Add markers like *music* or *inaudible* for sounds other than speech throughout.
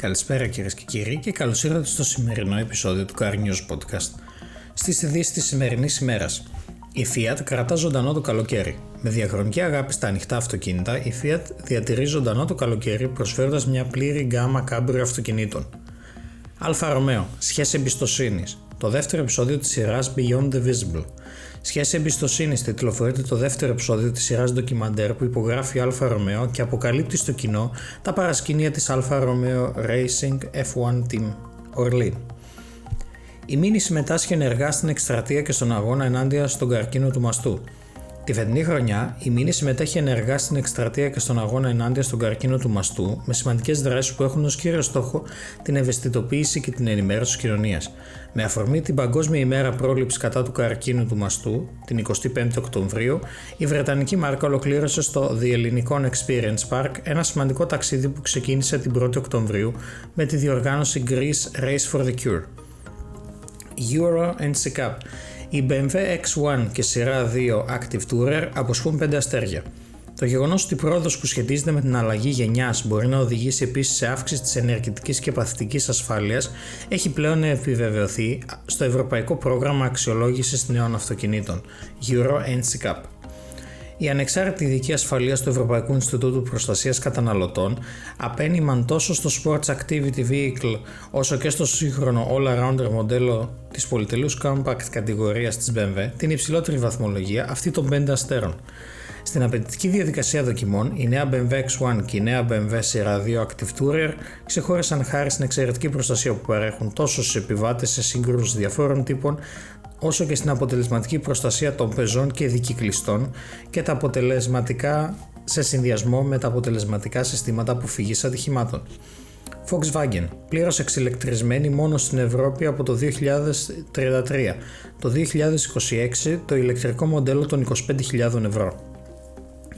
Καλησπέρα κυρίες και κύριοι και καλώς ήρθατε στο σημερινό επεισόδιο του Car News Podcast. Στις ειδήσεις της σημερινής ημέρας, η Fiat κρατά ζωντανό το καλοκαίρι. Με διαχρονική αγάπη στα ανοιχτά αυτοκίνητα, η Fiat διατηρεί ζωντανό το καλοκαίρι προσφέροντας μια πλήρη γκάμα κάμπριο αυτοκινήτων. Alfa Romeo, σχέση εμπιστοσύνης. Το δεύτερο επεισόδιο της σειράς Beyond the Visible. Σχέση εμπιστοσύνης τιτλοφορείται το δεύτερο επεισόδιο της σειράς ντοκιμαντέρ που υπογράφει Alfa Romeo και αποκαλύπτει στο κοινό τα παρασκήνια της Alfa Romeo Racing F1 Team Orlen. Η Μίνη συμμετάσχει ενεργά στην εκστρατεία και στον αγώνα ενάντια στον καρκίνο του μαστού. Τη φετινή χρονιά, η Μίνη συμμετέχει ενεργά στην εκστρατεία και στον αγώνα ενάντια στον καρκίνο του μαστού, με σημαντικές δράσεις που έχουν ως κύριο στόχο την ευαισθητοποίηση και την ενημέρωση της κοινωνίας. Με αφορμή την Παγκόσμια ημέρα πρόληψης κατά του καρκίνου του μαστού, την 25η Οκτωβρίου, η Βρετανική μάρκα ολοκλήρωσε στο The Ελληνικών Experience Park ένα σημαντικό ταξίδι που ξεκίνησε την 1η Οκτωβρίου με τη διοργάνωση Greece Race for the Cure. Euro NC Cup η BMW X1 και σειρά 2 Active Tourer αποσχούν 5 αστέρια. Το γεγονός ότι η πρόοδος που σχετίζεται με την αλλαγή γενιάς μπορεί να οδηγήσει επίσης σε αύξηση της ενεργητικής και παθητικής ασφάλειας έχει πλέον επιβεβαιωθεί στο Ευρωπαϊκό Πρόγραμμα Αξιολόγησης Νέων Αυτοκινήτων Euro NCAP. Η ανεξάρτητη ειδική ασφαλείας του Ευρωπαϊκού Ινστιτούτου Προστασίας Καταναλωτών απένιμαν τόσο στο Sports Activity Vehicle όσο και στο σύγχρονο all-arounder μοντέλο της πολυτελούς compact κατηγορίας της BMW την υψηλότερη βαθμολογία, αυτή των 5 αστέρων. Στην απαιτητική διαδικασία δοκιμών, η νέα BMW X1 και η νέα BMW σειρά 2 Active Tourer ξεχώρισαν χάρη στην εξαιρετική προστασία που παρέχουν τόσο στου επιβάτες σε σύγκρουση διαφόρων τύπων, όσο και στην αποτελεσματική προστασία των πεζών και δικυκλιστών και τα αποτελεσματικά σε συνδυασμό με τα αποτελεσματικά συστήματα αποφυγής ατυχημάτων. Volkswagen, πλήρως εξηλεκτρισμένη μόνο στην Ευρώπη από το 2033. Το 2026 το ηλεκτρικό μοντέλο των 25.000 ευρώ.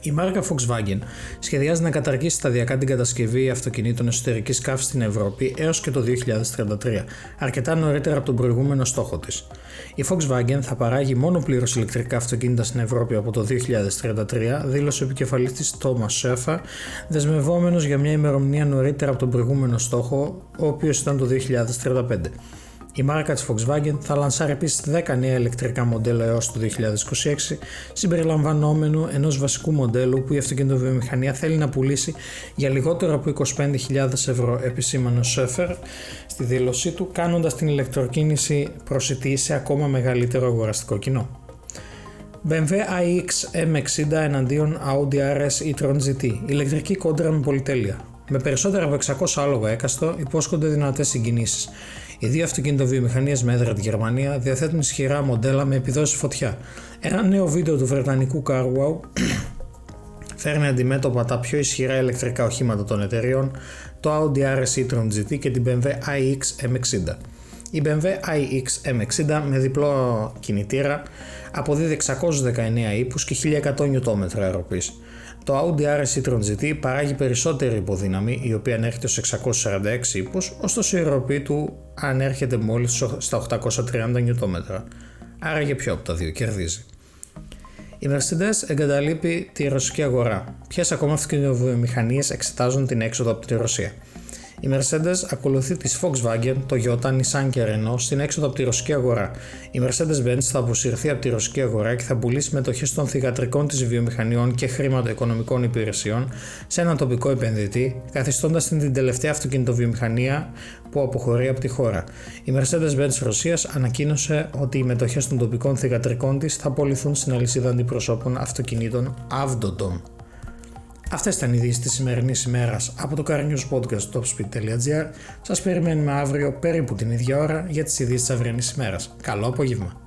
Η μάρκα Volkswagen σχεδιάζει να καταργήσει σταδιακά την κατασκευή αυτοκινήτων εσωτερικής καύσης στην Ευρώπη έως και το 2033, αρκετά νωρίτερα από τον προηγούμενο στόχο της. Η Volkswagen θα παράγει μόνο πλήρως ηλεκτρικά αυτοκίνητα στην Ευρώπη από το 2033, δήλωσε ο επικεφαλής της Thomas Schäfer, δεσμευόμενος για μια ημερομηνία νωρίτερα από τον προηγούμενο στόχο, ο οποίος ήταν το 2035. Η μάρκα της Volkswagen θα λανσάρει επίσης 10 νέα ηλεκτρικά μοντέλα έως το 2026, συμπεριλαμβανόμενου ενός βασικού μοντέλου που η αυτοκινητοβιομηχανία θέλει να πουλήσει για λιγότερο από 25.000 ευρώ, επισήμανε ο Σέφερ στη δήλωσή του, κάνοντας την ηλεκτροκίνηση προσιτή σε ακόμα μεγαλύτερο αγοραστικό κοινό. BMW iX M60 εναντίον Audi RS e-tron GT, ηλεκτρική κόντρα με πολυτέλεια. Με περισσότερα από 600 άλογα έκαστο υπόσχονται δυνατές συγκινήσεις. Οι δύο αυτοκινητοβιομηχανίες με έδρα τη Γερμανία διαθέτουν ισχυρά μοντέλα με επιδόσεις φωτιά. Ένα νέο βίντεο του βρετανικού CarWow *clears throat* φέρνει αντιμέτωπα τα πιο ισχυρά ηλεκτρικά οχήματα των εταιριών, το Audi RS e-tron GT και την BMW iX M60. Η BMW iX M60 με διπλό κινητήρα αποδίδει 619 ύπους και 1100 Nm αεροπής. Το Audi RS e-tron GT παράγει περισσότερη υποδύναμη, η οποία ανέρχεται στους 646 ύπους, ωστόσο η αεροπή του ανέρχεται μόλις στα 830 Nm. Άρα για ποιο από τα δύο κερδίζει. Η Mercedes εγκαταλείπει τη ρωσική αγορά. Ποιες ακόμα αυτοκινητοβιομηχανίες εξετάζουν την έξοδο από τη Ρωσία; Η Mercedes ακολουθεί της Volkswagen, Toyota, Nissan και Renault στην έξοδο από τη ρωσική αγορά. Η Mercedes-Benz θα αποσυρθεί από τη ρωσική αγορά και θα πουλήσει μετοχέ των θηγατρικών της βιομηχανιών και χρηματοοικονομικών υπηρεσιών σε έναν τοπικό επενδυτή, καθιστώντας την, την τελευταία αυτοκινητοβιομηχανία που αποχωρεί από τη χώρα. Η Mercedes-Benz Ρωσίας ανακοίνωσε ότι οι μετοχές των τοπικών θηγατρικών της θα πωληθούν στην αλυσίδα αντιπροσώπων αυτοκινήτων Avdodom. Αυτές ήταν οι ειδήσεις της σημερινής ημέρας από το Car News Podcast topspeed.gr. Σας περιμένουμε αύριο περίπου την ίδια ώρα για τις ειδήσεις της αυριανής ημέρας. Καλό απόγευμα.